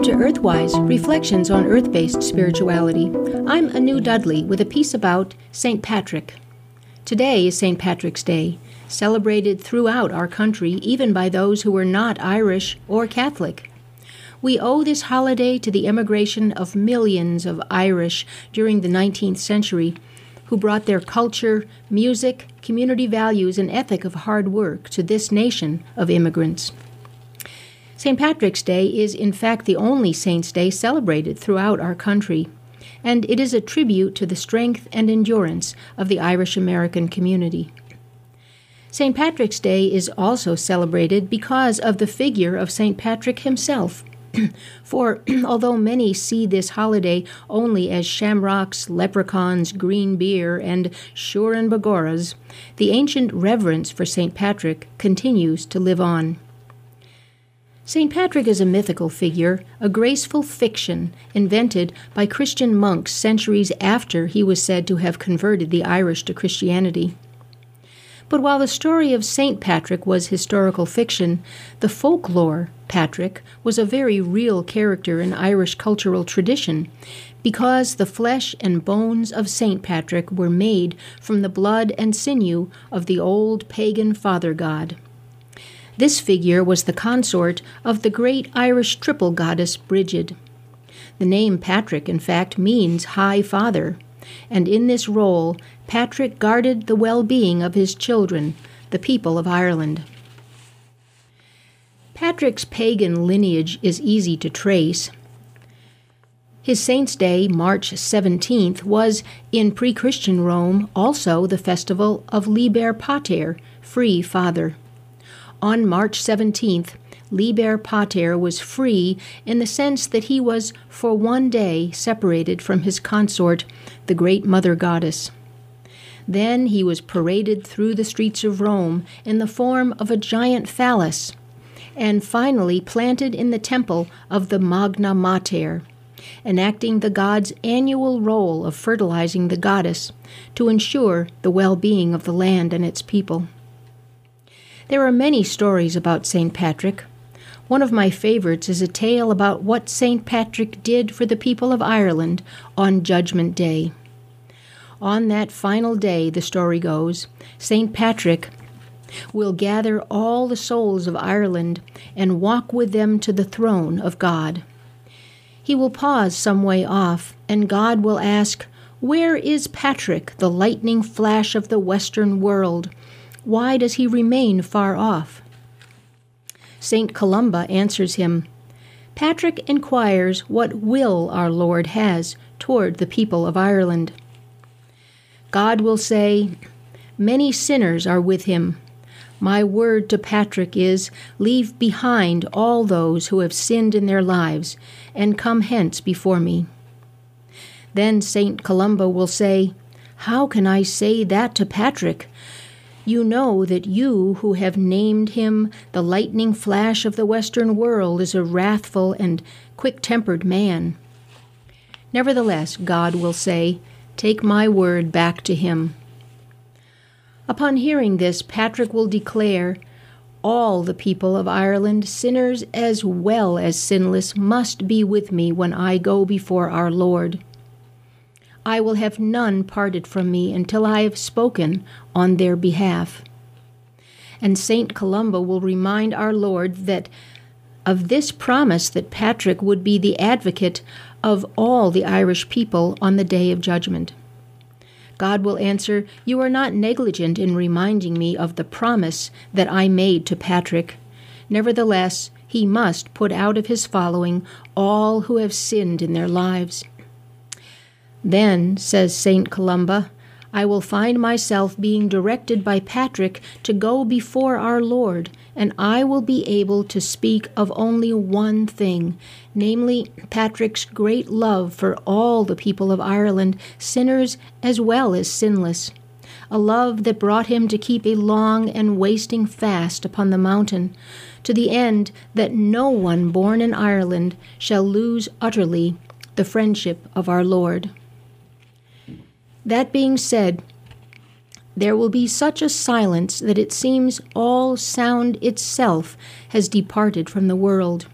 Welcome to Earthwise Reflections on Earth based Spirituality. I'm Anu Dudley with a piece about St. Patrick. Today is St. Patrick's Day, celebrated throughout our country, even by those who are not Irish or Catholic. We owe this holiday to the emigration of millions of Irish during the 19th century who brought their culture, music, community values, and ethic of hard work to this nation of immigrants. St. Patrick's Day is, in fact, the only Saint's Day celebrated throughout our country, and it is a tribute to the strength and endurance of the Irish American community. St. Patrick's Day is also celebrated because of the figure of St. Patrick himself. For although many see this holiday only as shamrocks, leprechauns, green beer, and shuran bagoras, the ancient reverence for St. Patrick continues to live on. St. Patrick is a mythical figure, a graceful fiction invented by Christian monks centuries after he was said to have converted the Irish to Christianity. But while the story of St. Patrick was historical fiction, the folklore Patrick was a very real character in Irish cultural tradition because the flesh and bones of St. Patrick were made from the blood and sinew of the old pagan father god. This figure was the consort of the great Irish triple goddess Brigid. The name Patrick, in fact, means High Father, and in this role, Patrick guarded the well being of his children, the people of Ireland. Patrick's pagan lineage is easy to trace. His Saint's Day, March 17th, was, in pre Christian Rome, also the festival of Liber Pater, Free Father. On March 17th, Liber Pater was free in the sense that he was for one day separated from his consort, the great Mother Goddess. Then he was paraded through the streets of Rome in the form of a giant phallus, and finally planted in the temple of the Magna Mater, enacting the god's annual role of fertilizing the goddess to ensure the well being of the land and its people. There are many stories about St. Patrick. One of my favorites is a tale about what St. Patrick did for the people of Ireland on Judgment Day. On that final day, the story goes, St. Patrick will gather all the souls of Ireland and walk with them to the throne of God. He will pause some way off, and God will ask, Where is Patrick, the lightning flash of the western world? Why does he remain far off? St. Columba answers him Patrick inquires what will our Lord has toward the people of Ireland. God will say, Many sinners are with him. My word to Patrick is, Leave behind all those who have sinned in their lives, and come hence before me. Then St. Columba will say, How can I say that to Patrick? You know that you who have named him the lightning flash of the Western world is a wrathful and quick tempered man. Nevertheless, God will say, Take my word back to him. Upon hearing this, Patrick will declare, All the people of Ireland, sinners as well as sinless, must be with me when I go before our Lord. I will have none parted from me until I have spoken on their behalf. And St. Columba will remind our Lord that of this promise that Patrick would be the advocate of all the Irish people on the day of judgment. God will answer, You are not negligent in reminding me of the promise that I made to Patrick. Nevertheless, he must put out of his following all who have sinned in their lives. Then, says St. Columba, I will find myself being directed by Patrick to go before our Lord, and I will be able to speak of only one thing, namely Patrick's great love for all the people of Ireland, sinners as well as sinless. A love that brought him to keep a long and wasting fast upon the mountain, to the end that no one born in Ireland shall lose utterly the friendship of our Lord. That being said, there will be such a silence that it seems all sound itself has departed from the world.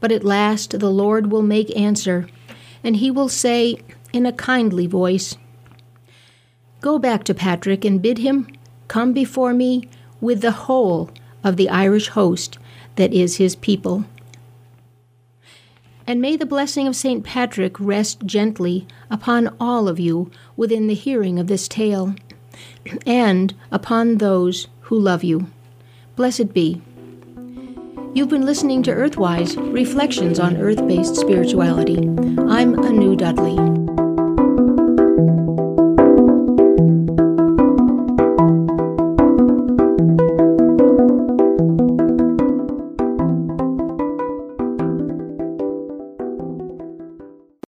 But at last the Lord will make answer, and he will say in a kindly voice, Go back to Patrick and bid him come before me with the whole of the Irish host that is his people. And may the blessing of St. Patrick rest gently upon all of you within the hearing of this tale, and upon those who love you. Blessed be. You've been listening to Earthwise Reflections on Earth Based Spirituality. I'm Anu Dudley.